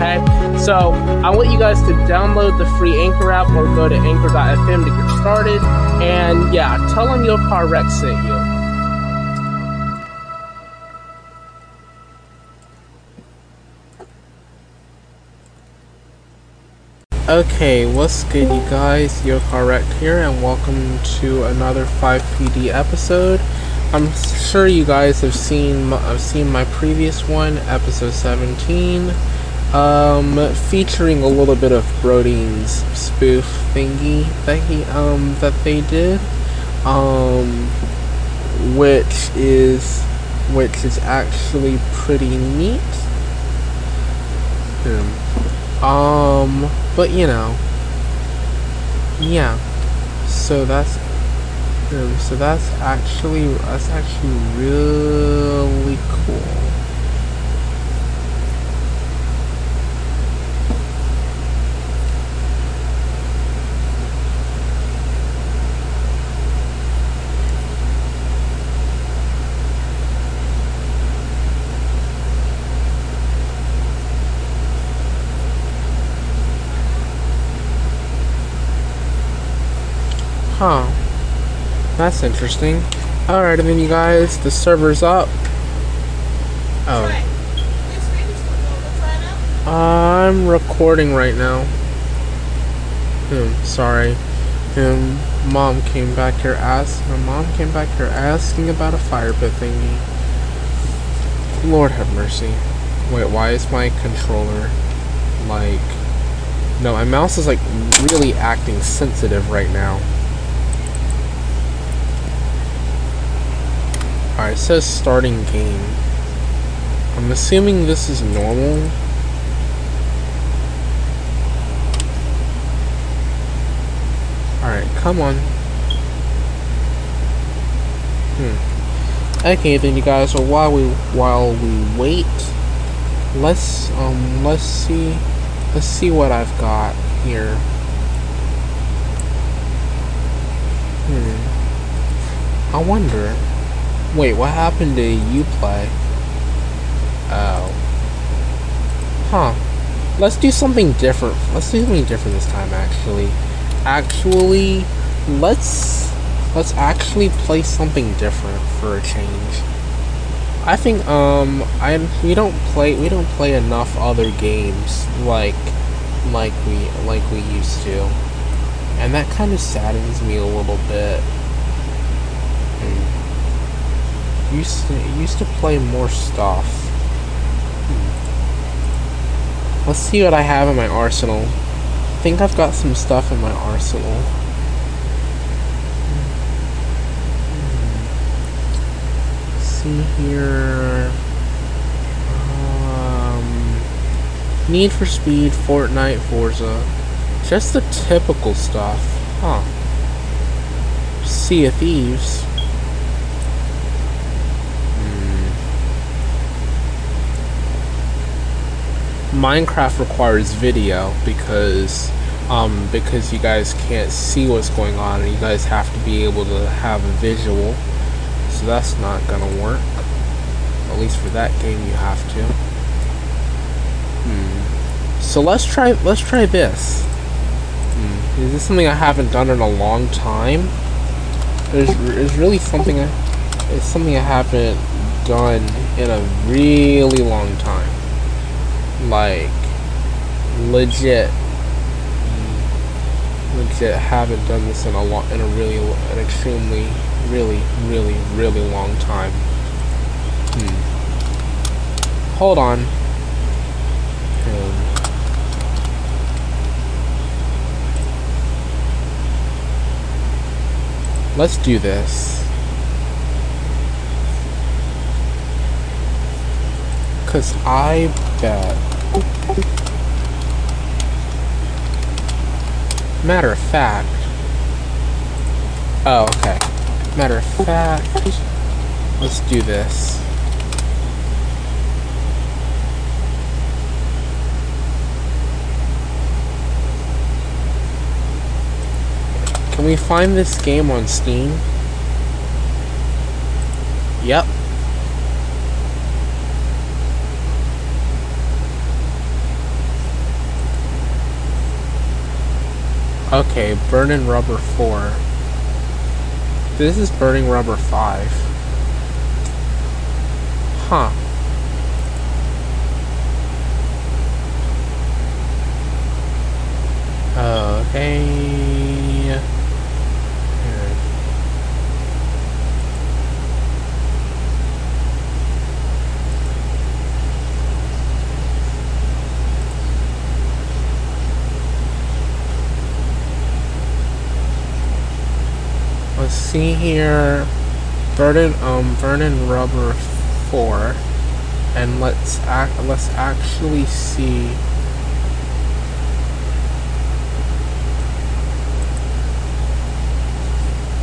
okay? So, I want you guys to download the free Anchor app or go to anchor.fm to get started, and yeah, tell them your car wreck sent you. Okay, what's good you guys? Your car Correct here and welcome to another 5PD episode. I'm sure you guys have seen I've seen my previous one, episode 17, um, featuring a little bit of Brody's spoof thingy that he um that they did, um, which is which is actually pretty neat. Hmm. Um but you know, yeah. So that's um, so that's actually that's actually really cool. Huh. That's interesting. Alright, and then you guys, the server's up. Oh. I'm recording right now. Hmm, sorry. Hmm, mom came back here ask my mom came back here asking about a fire pit thingy. Lord have mercy. Wait, why is my controller like no, my mouse is like really acting sensitive right now. Alright, it says starting game. I'm assuming this is normal. Alright, come on. Hmm. Okay then you guys, so while we while we wait, let's um let's see let's see what I've got here. Hmm. I wonder. Wait, what happened to you play? Oh. Huh. Let's do something different. Let's do something different this time, actually. Actually, let's... Let's actually play something different for a change. I think, um, I we don't play we don't play enough other games like like we like we used to, and that kind of saddens me a little bit. Hmm used to, used to play more stuff. Hmm. Let's see what I have in my arsenal. I think I've got some stuff in my arsenal. See here. Um, Need for Speed, Fortnite, Forza. Just the typical stuff. Huh. Sea of Thieves. Minecraft requires video because um, because you guys can't see what's going on and you guys have to be able to have a visual. So that's not gonna work. At least for that game you have to. Hmm. So let's try let's try this. Hmm. Is this something I haven't done in a long time? There's, there's really something I, it's something I haven't done in a really long time. Like legit legit haven't done this in a long in a really an extremely really really really long time. Hmm. Hold on. Hmm. Let's do this. Cause I bet. Matter of fact. Oh, okay. Matter of fact. Let's do this. Can we find this game on Steam? Yep. Okay, Burning Rubber 4. This is Burning Rubber 5. Huh. Okay. Let's see here. Vernon, um Burning Rubber 4 and let's act let's actually see.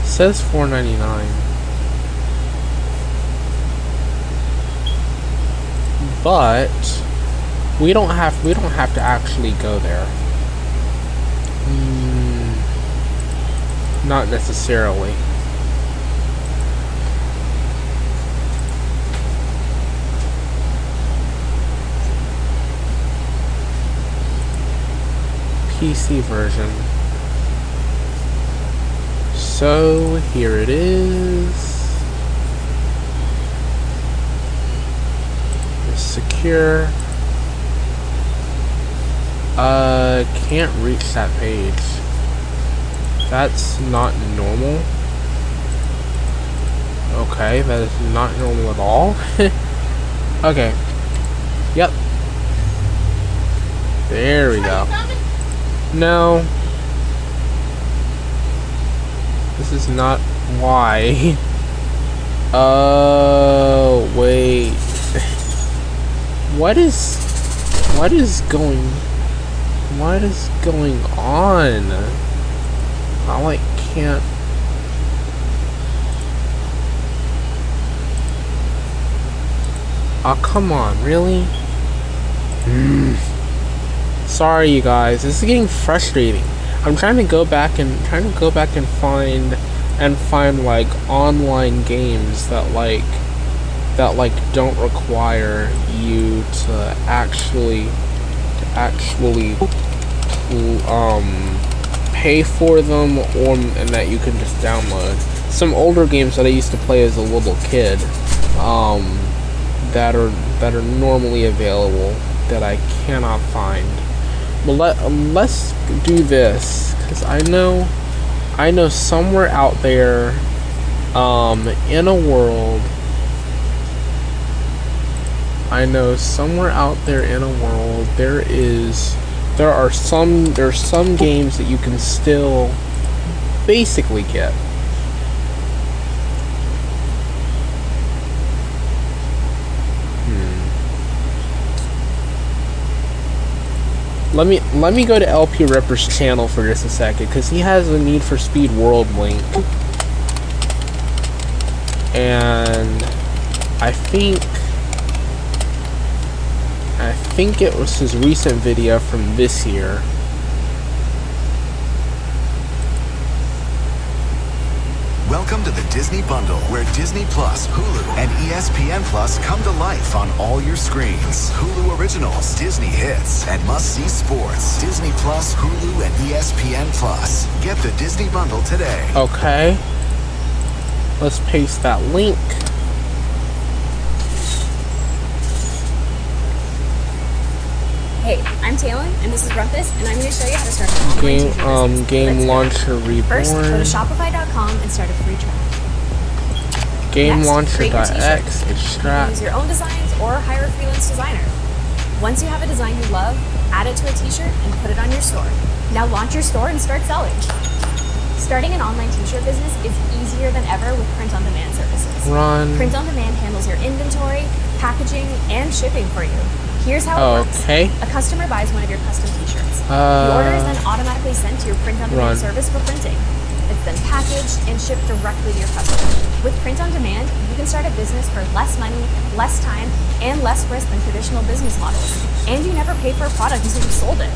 Says 499 but we don't have we don't have to actually go there not necessarily PC version so here it is. It's secure. Uh, can't reach that page. That's not normal. Okay, that is not normal at all. okay. Yep. There we go. No, This is not why. Oh, wait. What is... What is going... What is going on? I, like, can't... Oh, come on, really? Mm. Sorry, you guys. This is getting frustrating. I'm trying to go back and trying to go back and find and find like online games that like that like don't require you to actually to actually um pay for them or and that you can just download. Some older games that I used to play as a little kid um that are that are normally available that I cannot find. But let, let's do this because I know I know somewhere out there um, in a world I know somewhere out there in a world there is there are some there's some games that you can still basically get. Hmm. Let me let me go to LP Ripper's channel for just a second because he has a Need for Speed World link, and I think I think it was his recent video from this year. Welcome to the Disney Bundle, where Disney Plus, Hulu, and ESPN Plus come to life on all your screens. Hulu Originals, Disney Hits, and must-see sports. Disney Plus, Hulu, and ESPN Plus. Get the Disney Bundle today. Okay. Let's paste that link. Hey, I'm Talon, and this is Rumpus, and I'm going to show you how to start online Game um game launcher reborn. First, go to Shopify.com and start a free trial. game Next, launcher create your dot t-shirt. Use your own designs or hire a freelance designer. Once you have a design you love, add it to a t-shirt and put it on your store. Now launch your store and start selling. Starting an online t-shirt business is easier than ever with print-on-demand services. Run. Print on demand handles your inventory, packaging, and shipping for you. Here's how it works. Okay. A customer buys one of your custom t-shirts. Uh, the order is then automatically sent to your print-on-demand service for printing. It's then packaged and shipped directly to your customer. With print on demand, you can start a business for less money, less time, and less risk than traditional business models. And you never pay for a product until you've sold it.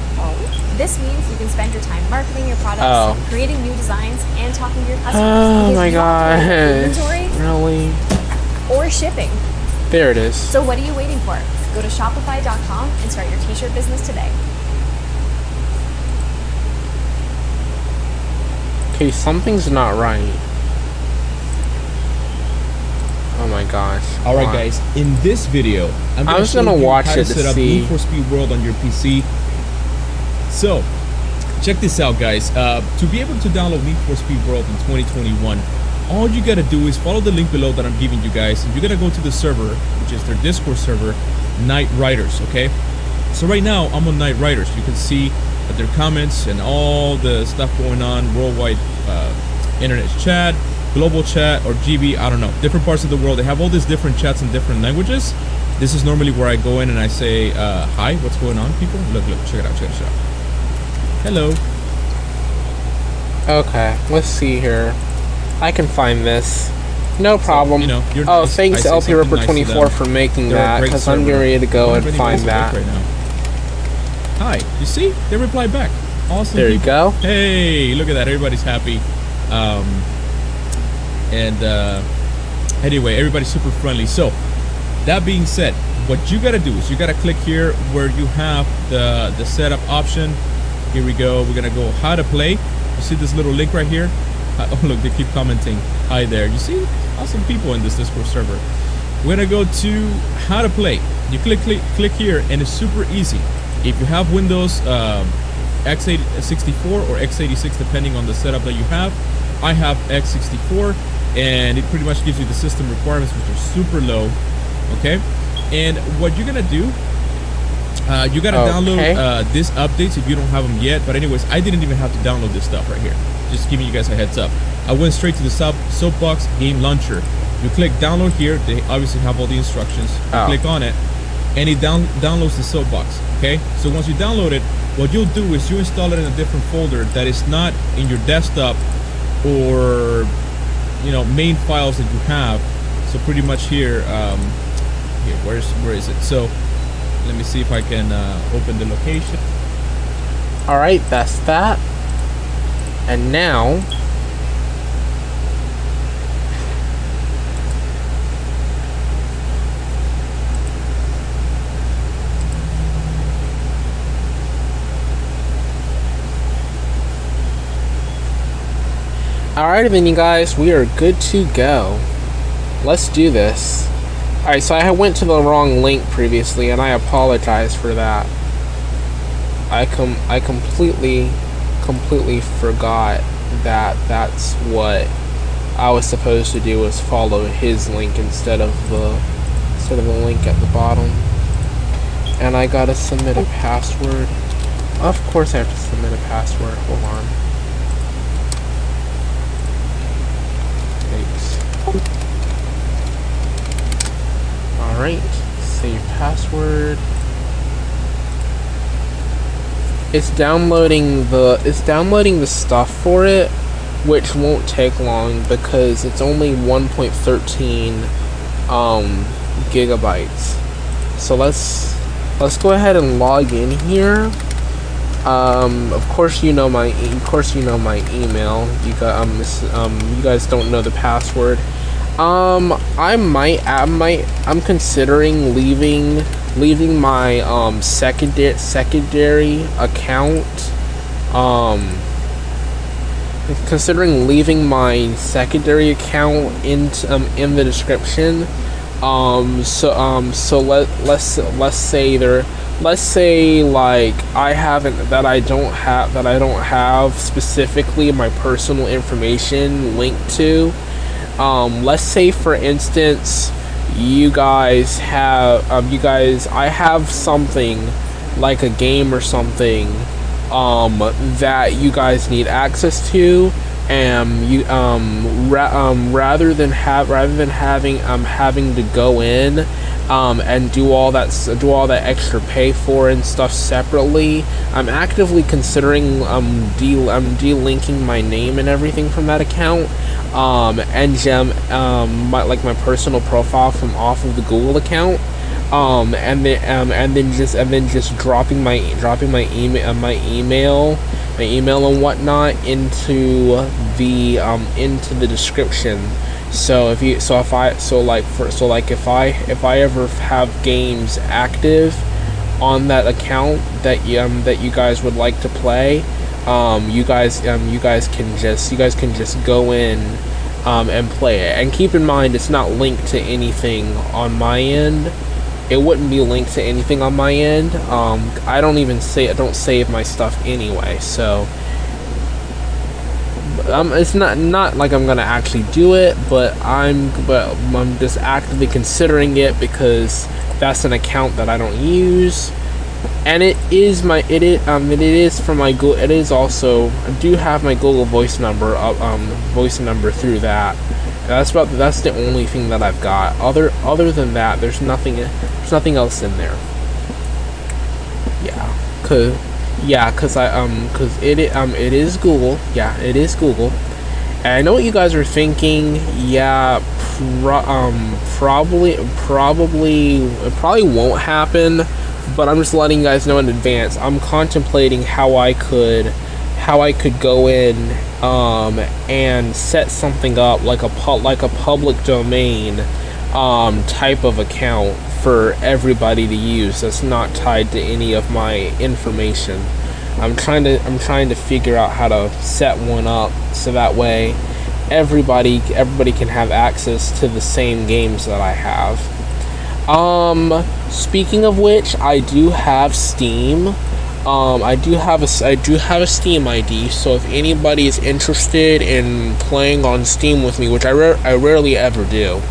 This means you can spend your time marketing your products, Oh. creating new designs, and talking to your customers. Oh my you don't have to worry about god. Inventory Really? or shipping. There it is. So what are you waiting for? Go to Shopify.com and start your t-shirt business today. Okay, something's not right. Oh my gosh. All right, Why? guys. In this video, I'm I gonna was show gonna you watch how to it to set up see- Need for Speed World on your PC. So, check this out, guys. Uh, to be able to download Need for Speed World in 2021, all you gotta do is follow the link below that I'm giving you guys, and you're gonna go to the server, which is their Discord server, Night Riders. Okay. So right now I'm on Night Riders. You can see their comments and all the stuff going on worldwide, uh, internet chat, global chat, or GB. I don't know, different parts of the world. They have all these different chats in different languages. This is normally where I go in and I say, uh, "Hi, what's going on, people?" Look, look, check it out, check it out. Hello. Okay, let's see here. I can find this. No problem. you know, you're oh, thanks LP Ripper nice 24 for making They're that because I'm getting ready to go and find that. right now. Hi, you see? They reply back. Awesome. There you go. Hey, look at that. Everybody's happy. Um, and uh, anyway, everybody's super friendly. So, that being said, what you gotta do is you gotta click here where you have the the setup option. Here we go. We're gonna go how to play. You see this little link right here? Uh, oh look, they keep commenting. Hi there. You see? Awesome people in this Discord server. We're gonna go to how to play. You click click click here, and it's super easy. If you have Windows um, x64 or x86, depending on the setup that you have, I have x64, and it pretty much gives you the system requirements, which are super low. Okay, and what you're gonna do uh, you gotta Okay. download uh, this updates if you don't have them yet. But anyways, I didn't even have to download this stuff right here. Just giving you guys a heads up. I went straight to the sub Soapbox Game Launcher. You click download here. They obviously have all the instructions. You Oh. click on it, and it down downloads the Soapbox. Okay. So once you download it, what you'll do is you install it in a different folder that is not in your desktop or you know main files that you have. So pretty much here, um, here where's where is it? So let me see if I can uh, open the location. Alright, that's that. And now. Alright then you guys, we are good to go. Let's do this. Alright, so I went to the wrong link previously and I apologize for that. I com I completely completely forgot that that's what I was supposed to do was follow his link instead of the instead of the link at the bottom. And I gotta submit a oh. password. Of course I have to submit a password. Hold on. Thanks. Alright. Save password. it's downloading the it's downloading the stuff for it, which won't take long because it's only 1.13 um, gigabytes. So let's let's go ahead and log in here. Um, of course you know my of course you know my email. You got um, um you guys don't know the password. Um, I might I might I'm considering leaving leaving my um secondary secondary account um considering leaving my secondary account in um in the description um so um so let let's let's say there let's say like I haven't that I don't have that I don't have specifically my personal information linked to. Um let's say for instance you guys have um, you guys I have something like a game or something um, that you guys need access to and you um, ra- um rather than have rather than having um having to go in um and do all that do all that extra pay for and stuff separately i'm actively considering um de- i'm delinking my name and everything from that account um, and gem um, my, like my personal profile from off of the Google account, um, and then um, and then just and then just dropping my dropping my email uh, my email my email and whatnot into the um, into the description. So if you so if I so like for so like if I if I ever have games active on that account that um, that you guys would like to play um, you guys um, you guys can just you guys can just go in um, and play it. And keep in mind it's not linked to anything on my end. It wouldn't be linked to anything on my end. Um, I don't even say I don't save my stuff anyway so um, it's not not like I'm gonna actually do it but I'm but I'm just actively considering it because that's an account that I don't use and it is my it is um it is from my Google it is also I do have my Google Voice number um voice number through that. That's about that's the only thing that I've got. Other other than that, there's nothing there's nothing else in there. Yeah, cause yeah, cause I um cause it um it is Google. Yeah, it is Google. And I know what you guys are thinking. Yeah, pro- um probably probably it probably won't happen but I'm just letting you guys know in advance. I'm contemplating how I could how I could go in um, and set something up like a pu- like a public domain um, type of account for everybody to use that's not tied to any of my information. I'm trying to I'm trying to figure out how to set one up so that way everybody everybody can have access to the same games that I have. Um, speaking of which, I do have Steam. Um, I do have a I do have a Steam ID. So if anybody is interested in playing on Steam with me, which I ra- I rarely ever do,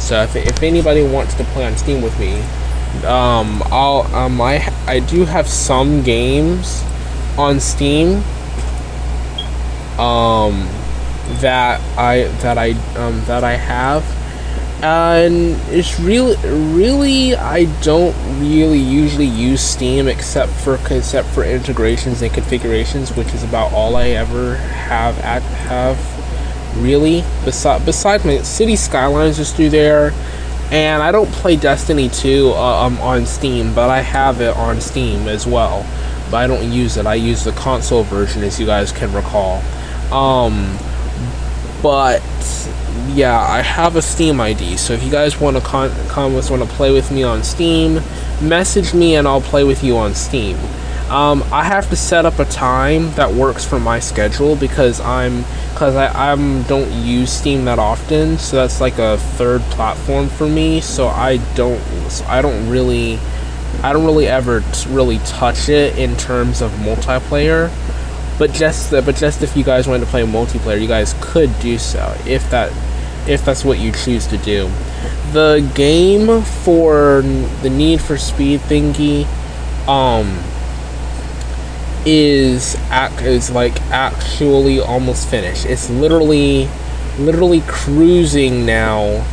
so if, if anybody wants to play on Steam with me, um, I'll um I I do have some games on Steam. Um, that I that I um that I have and it's really really i don't really usually use steam except for except for integrations and configurations which is about all i ever have at have really besides besides my city skylines just through there and i don't play destiny 2 uh, um, on steam but i have it on steam as well but i don't use it i use the console version as you guys can recall um but yeah, I have a Steam ID. So if you guys want to con- come want to play with me on Steam, message me and I'll play with you on Steam. Um, I have to set up a time that works for my schedule because I'm because I I'm don't use Steam that often, so that's like a third platform for me. So I don't so I don't really I don't really ever t- really touch it in terms of multiplayer. But just but just if you guys wanted to play multiplayer, you guys could do so if that if that's what you choose to do. The game for the Need for Speed thingy, um, is act is like actually almost finished. It's literally, literally cruising now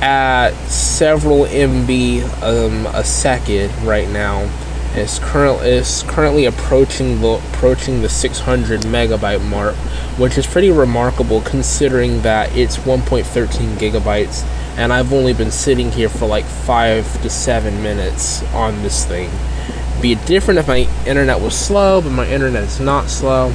at several MB um, a second right now. It's current is currently approaching the approaching the 600 megabyte mark, which is pretty remarkable considering that it's 1.13 gigabytes, and I've only been sitting here for like five to seven minutes on this thing. Be different if my internet was slow, but my internet is not slow.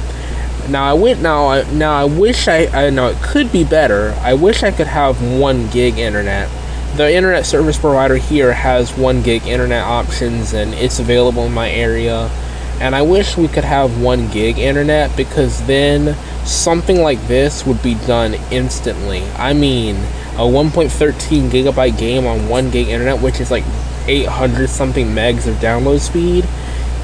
Now I went now I now I wish I I know it could be better. I wish I could have one gig internet the internet service provider here has 1 gig internet options and it's available in my area and I wish we could have 1 gig internet because then something like this would be done instantly. I mean, a 1.13 gigabyte game on 1 gig internet which is like 800 something megs of download speed,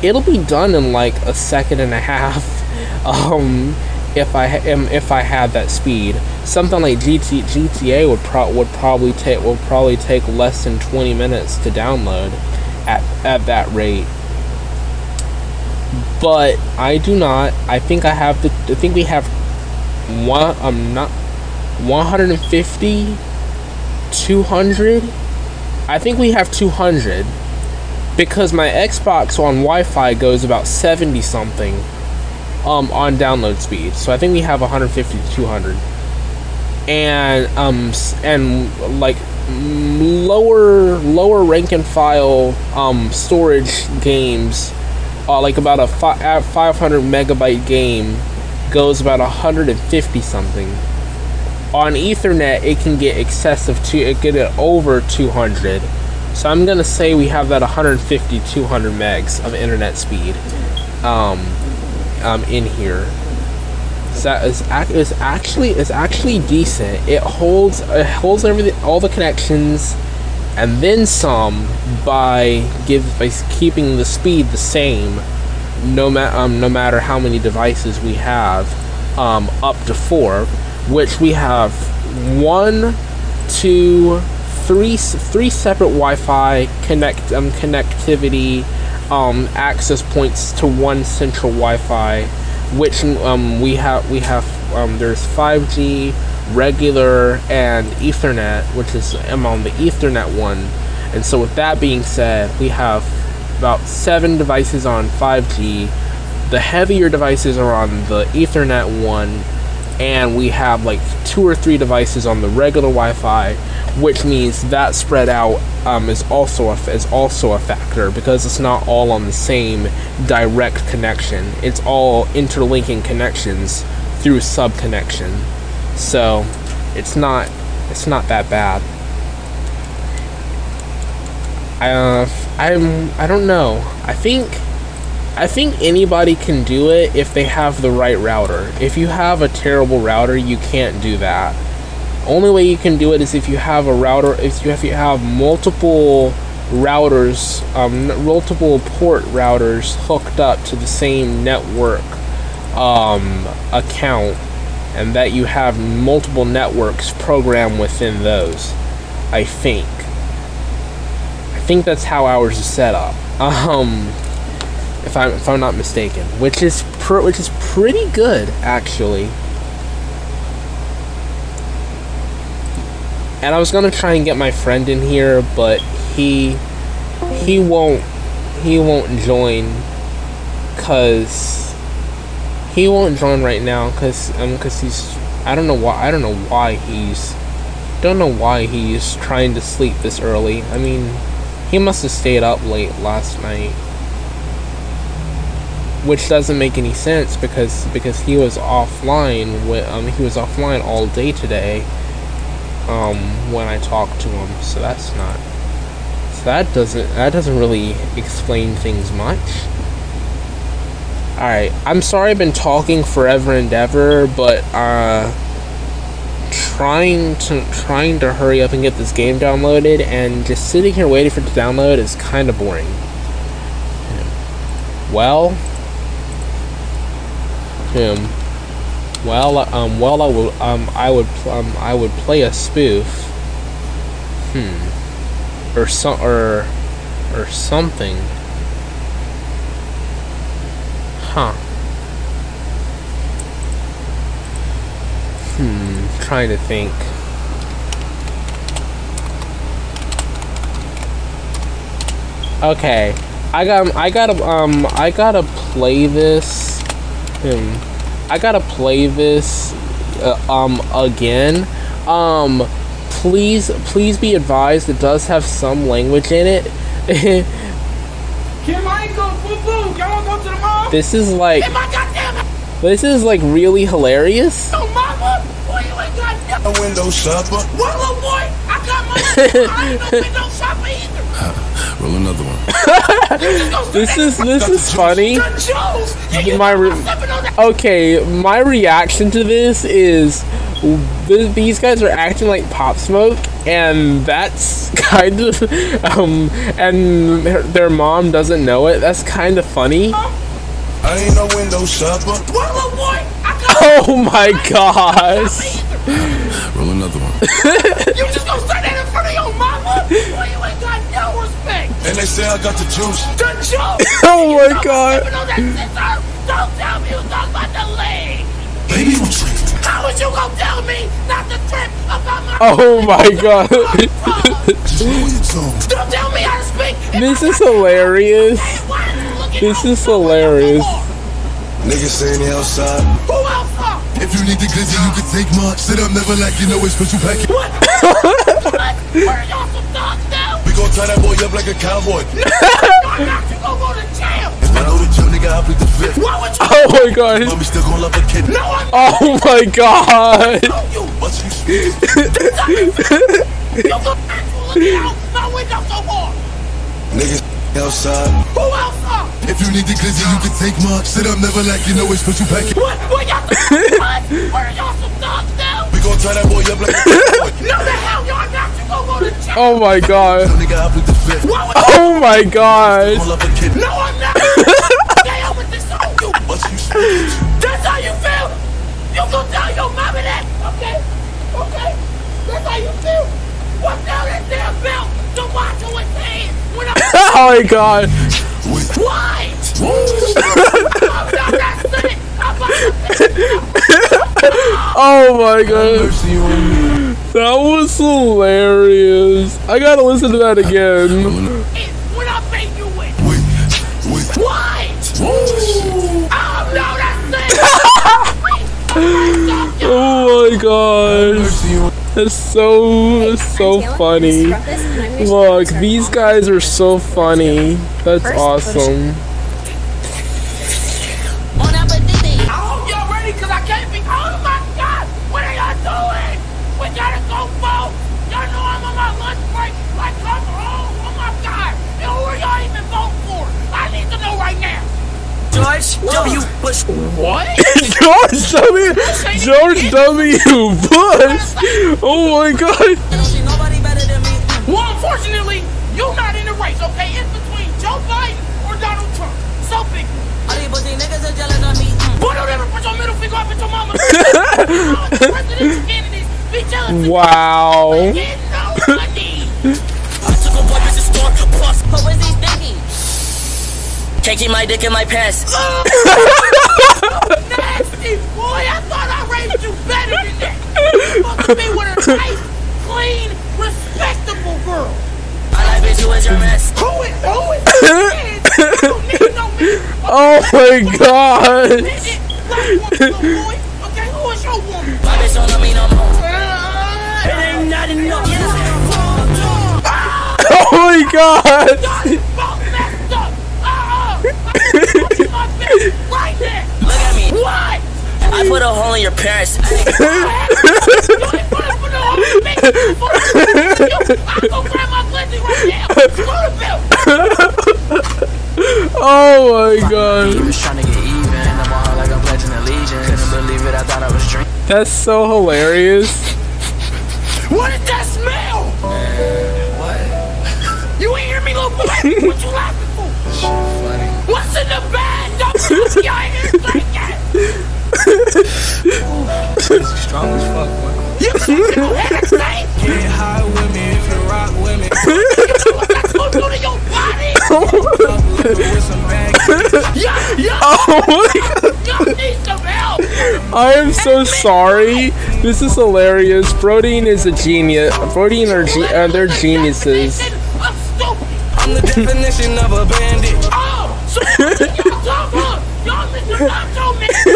it'll be done in like a second and a half. Um, if I am if I had that speed. Something like GT, GTA would pro- would probably take will probably take less than 20 minutes to download at at that rate. But I do not. I think I have the. I think we have one. I'm um, not 150, 200. I think we have 200 because my Xbox on Wi-Fi goes about 70 something um, on download speed. So I think we have 150 to 200, and um and like lower lower rank and file um storage games, uh, like about a fi- 500 megabyte game goes about 150 something. On Ethernet, it can get excessive to it get it over 200. So I'm gonna say we have that 150 200 megs of internet speed. Um, um, in here. that is is actually is actually decent. It holds it holds everything all the connections and then some by give by keeping the speed the same no ma- um, no matter how many devices we have um, up to four which we have one two three three separate Wi-Fi connect um, connectivity um, access points to one central Wi-Fi, which um, we have. We have um, there's 5G, regular, and Ethernet, which is I'm on the Ethernet one. And so, with that being said, we have about seven devices on 5G. The heavier devices are on the Ethernet one, and we have like two or three devices on the regular Wi-Fi which means that spread out um, is also a, is also a factor because it's not all on the same direct connection. It's all interlinking connections through sub connection. So it's not it's not that bad. I uh, I'm I don't know. I think I think anybody can do it if they have the right router. If you have a terrible router, you can't do that. Only way you can do it is if you have a router if you have, if you have multiple routers um, multiple port routers hooked up to the same network um, account and that you have multiple networks programmed within those i think. I think that's how ours is set up. Um, if i'm if i'm not mistaken which is pr- which is pretty good actually and I was gonna try and get my friend in here, but he he won't he won't join cause he won't join right now cause um cause he's I don't know why I don't know why he's don't know why he's trying to sleep this early. I mean, he must have stayed up late last night. Which doesn't make any sense because because he was offline with um he was offline all day today um, when I talked to him. So that's not. So that doesn't that doesn't really explain things much. All right, I'm sorry I've been talking forever and ever, but uh, trying to trying to hurry up and get this game downloaded, and just sitting here waiting for it to download is kind of boring. Well, him. Well, um, well, I would, um, I would, um, I would play a spoof. Hmm. Or some, or, or something. Huh. Hmm. Trying to think. Okay. I got I gotta um I gotta play this. Hmm. I gotta play this uh, um again. Um please please be advised it does have some language in it. Kim, I ain't go boo boo. Y'all go to the mall? this is like Hey, my goddamn this is like really hilarious. no mama. Boy, you ain't got nothing. Window shopper. What little boy? I got money. I ain't no window shopper either. Roll another one. This is this is funny. The Joes. Yeah, you My re- I'm stepping on that. Okay, my reaction to this is th- these guys are acting like Pop Smoke, and that's kind of um, and their, their mom doesn't know it. That's kind of funny. I ain't no window shopper. What little boy? I got Oh my gosh! Roll another one. You just gonna say that in front of your mama? And they say I got the juice. The Joes. Oh my god! Stepping on that scissor. Don't tell me you talk about the leg. Baby, you trick. How was you gonna tell me not to trip about my Oh my god! Just roll your tongue. Don't tell me how to speak. This is hilarious. Why are you looking This is hilarious. for? Niggas saying they outside. Who else? If you need the glizzy, you can take mine. Sit up, never like you know it's special package. What? what? Where y'all some dogs now? We gon' tie that boy up like a cowboy. Y'all not you gonna go to jail. If I go to jail, nigga, I plead the fifth. Why would you? Oh my god! Mommy still gon' love a kid. No, Oh my god! not you. But you sweet. You go back to looking out my window so hard. Niggas outside. Who else are? If you need the glizzy, you can take mine. Sit up, never like you know it's special package. What? Where y'all what? Where y'all some dogs now? We gon' tie that boy up like. No, the hell y'all not you gonna go to jail. Oh my god! Nigga, I plead the fifth. Why would Oh my god! Gon' love a kid. No, I'm not. Stay up with this on you. But you. That's how you feel. You gonna tell your mama that? Okay? Okay? That's how you feel. What's down that damn belt to watch who it's saying when I'm Oh my god! Oh my god! That was hilarious. I gotta listen to that again. Oh my gosh. That's so that's so funny. Look, these guys are so funny. That's awesome. George W. Bush. What? George W. George W. Bush. Oh my god. Nobody better than me. Well, unfortunately, you're not in the race, okay? It's between Joe Biden or Donald Trump. So pick. All these niggas are jealous of me. Mm. Boy, don't ever put your middle finger up at your mama. Presidential candidates be jealous. of Wow. you. Get no money. I took a boy to the store. Plus, what was he thinking? Can't keep my dick in my pants. Nasty boy, I thought I raised you better than that. You're supposed to be with a nice, clean, respectable girl. I like bitch, you was your mess. Who is who is this? You don't need no. Oh my god. Midget, black woman, little boy. Okay, who is your woman? My bitch don't love me no more. Uh, it ain't not enough. Oh my god. I put a hole in your parents. You ain't gonna put no on me. I'll go grab my glizzy right now. Screw the bill. Oh my god. He was trying to get even. I'm all like I'm pledging allegiance. Couldn't believe it, I thought I was drinking. That's so hilarious. What is that smell? What? You ain't hear me, little boy? What you laughing for? Funny. What's in the bag? Don't you ain't here drinking. Strong as fuck, boy. You fucking head thing. Get high with me if you rock with me. You know what that's gonna do to your body? Fuck with me with some bag. Y'all, y'all, Oh my god. y'all need some help. I am so sorry. This is hilarious. Brodeine is a genius. Brodeine are ge- uh, they're geniuses. I'm stupid. I'm I'm the definition of a bandit. Oh, so y'all talk. Y'all Mr. Nacho Man.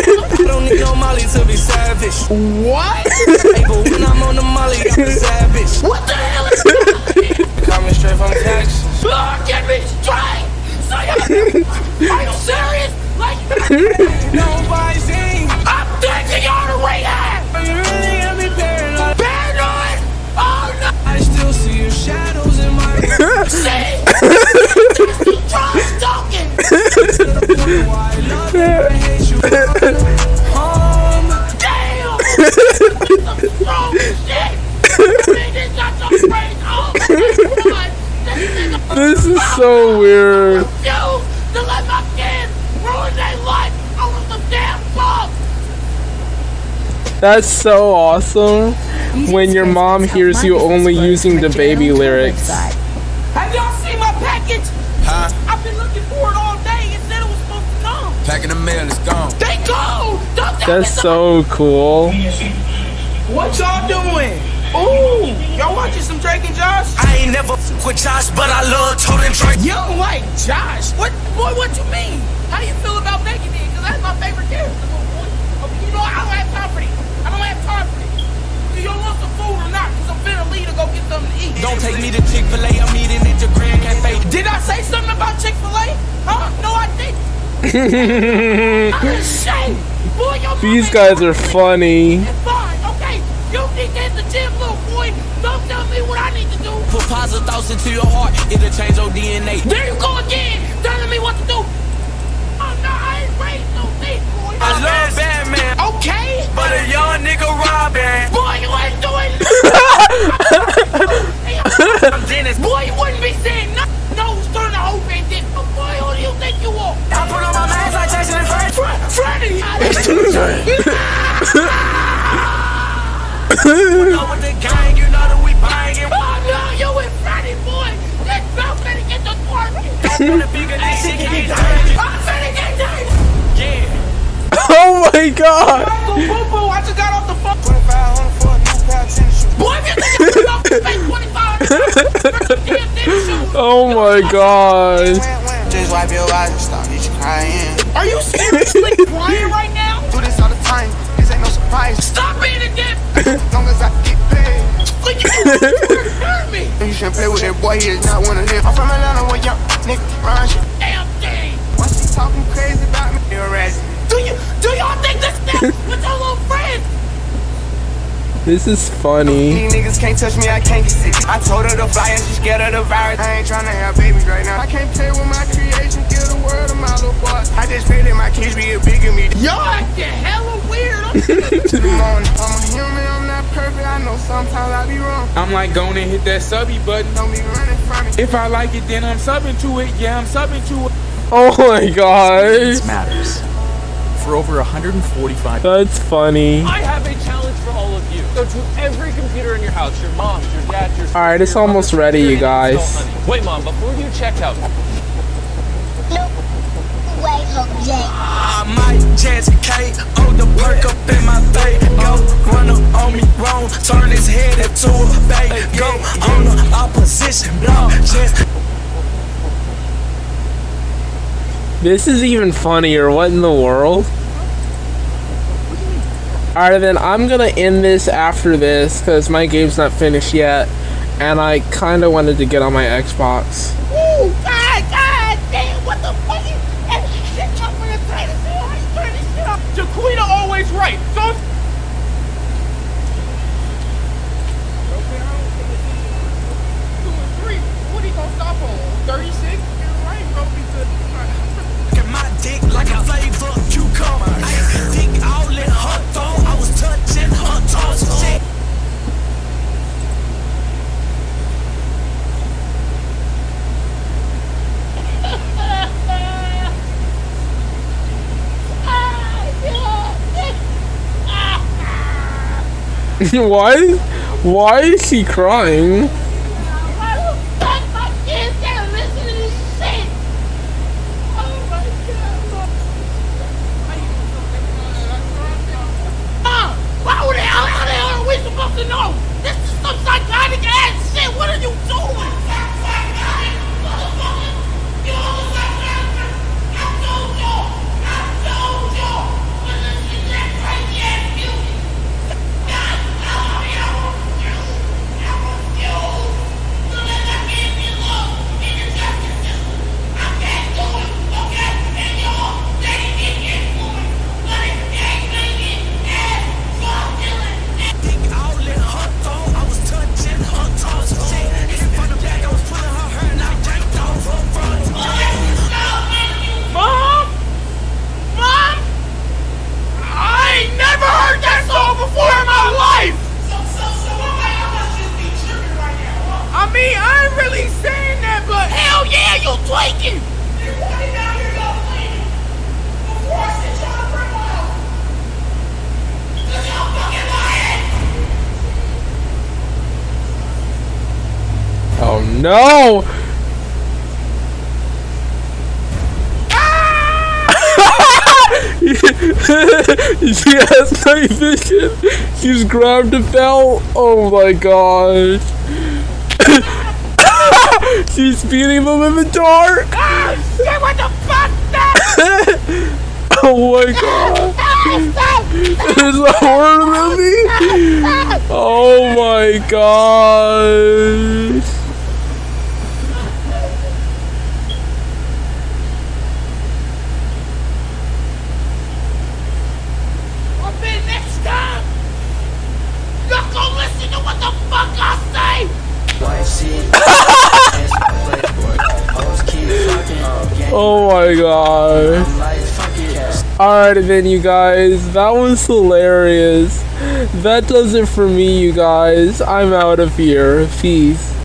No Molly to be savage. What? Hey, but when I'm on the Molly, I'm savage. What the hell is that? Coming straight from Texas. Oh, get me straight. So are you serious? Like, Nobody's seen. I'm taking y'all to rehab. You really got me paranoid. Paranoid. Oh no. I still see your shadows in my See? Try talking. I love you, I hate you. This is so weird. refused to let my kids ruin their life over some damn bug. That's so awesome. When your mom hears you only using the baby lyrics. Have y'all seen my package? Huh? I've been looking for it all day. It said it was supposed to come. Packing the mail, it's gone. They go. That's so cool. What y'all doing? Ooh, y'all some Drake and Josh? I ain't never f- with Josh, but I love Todd and Drake. You don't like Josh? What, boy? What you mean? How do you feel about Becky D? Because that's my favorite character. little boy. Oh, you know I don't have time for these. I don't have time for these. Do you want some food or not? Because I'm finna leave to go get something to eat. Don't take me to Chick Fil A. I'm eating at your Grand Cafe. Did I say something about Chick Fil A? Huh? No, I didn't. I'm ashamed. Boy, These guys are funny. It's fine, okay? You need to hit the gym, little boy. Don't tell me what I need to do. Put positive thoughts into your heart. It'll change your DNA. There you go again, telling me what to do. Oh no, I ain't raised no thief, boy. I love Batman, Okay, but a young nigga Robin. boy, you ain't doing. I'm Dennis. boy, you wouldn't be saying nothing. No, turn the whole thing this. Oh, boy, who do you think you are? I put on my mask like Jason and Freddy. Go with the gang, you know that we banging. no, you with Freddy, boy. This belt Oh my god. Boo, boo, boo, I just got off the phone. 2500 for a new pair of tennis shoes. Boy, if you think I'm gonna pay 25 damn tennis shoes. Oh my god. Just wipe your eyes and stop. You crying? Are you seriously crying right now? Do this all the time. This ain't no surprise. Stop being a dick. As long as I get paid. Look at you. me. You shouldn't play with that boy. He is not one of them. I'm from Atlanta where young nigga run shit. Damn thing. Why she talking crazy about me? You're razzing. Do you do y'all think this nigga with your little friend? This is funny. These niggas can't touch me, I can't get sick. I told her to fly and she scared of the virus. I ain't tryna have babies right now. I can't play with my creation, give the world to my little boy. I just pray that my kids be a bigger me. Y'all acting hella weird. I'm to the morning. I'm a human, I'm not perfect. I know sometimes I be wrong. I'm like, going and hit that subby button. Don't be running from it. If I like it, then I'm subbing to it. Yeah, I'm subbing to it. Oh my gosh. matters. For over 145 That's funny. I have a challenge for all of you. Go to every computer in your house, your mom's, your dad's, your Alright, it's almost ready, you guys. Wait, mom, before you check out, I might just K, oh the perk up in my bay. Go run up on me wrong, turn his head into a bay. Go on the opposition This is even funnier. What in the world? Alright, then I'm gonna end this after this because my game's not finished yet. And I kind of wanted to get on my Xbox. Ooh, God, God damn, what the fuck is that shit up for the title? How you turn this shit off? Jaquita always right. So Two and three. What stop on? 36? You're right, bro, my dick like a flavor cucumber. I dick all her thong. I was touching her toes. why? Why is she crying? Oh she has night vision. She's grabbed a belt. Oh my gosh. She's beating them in the dark. Oh shit, what the fuck? Oh my god. It's a horror movie. Oh my gosh. Oh my gosh. Alright then you guys, that was hilarious. That does it for me you guys. I'm out of here. Peace.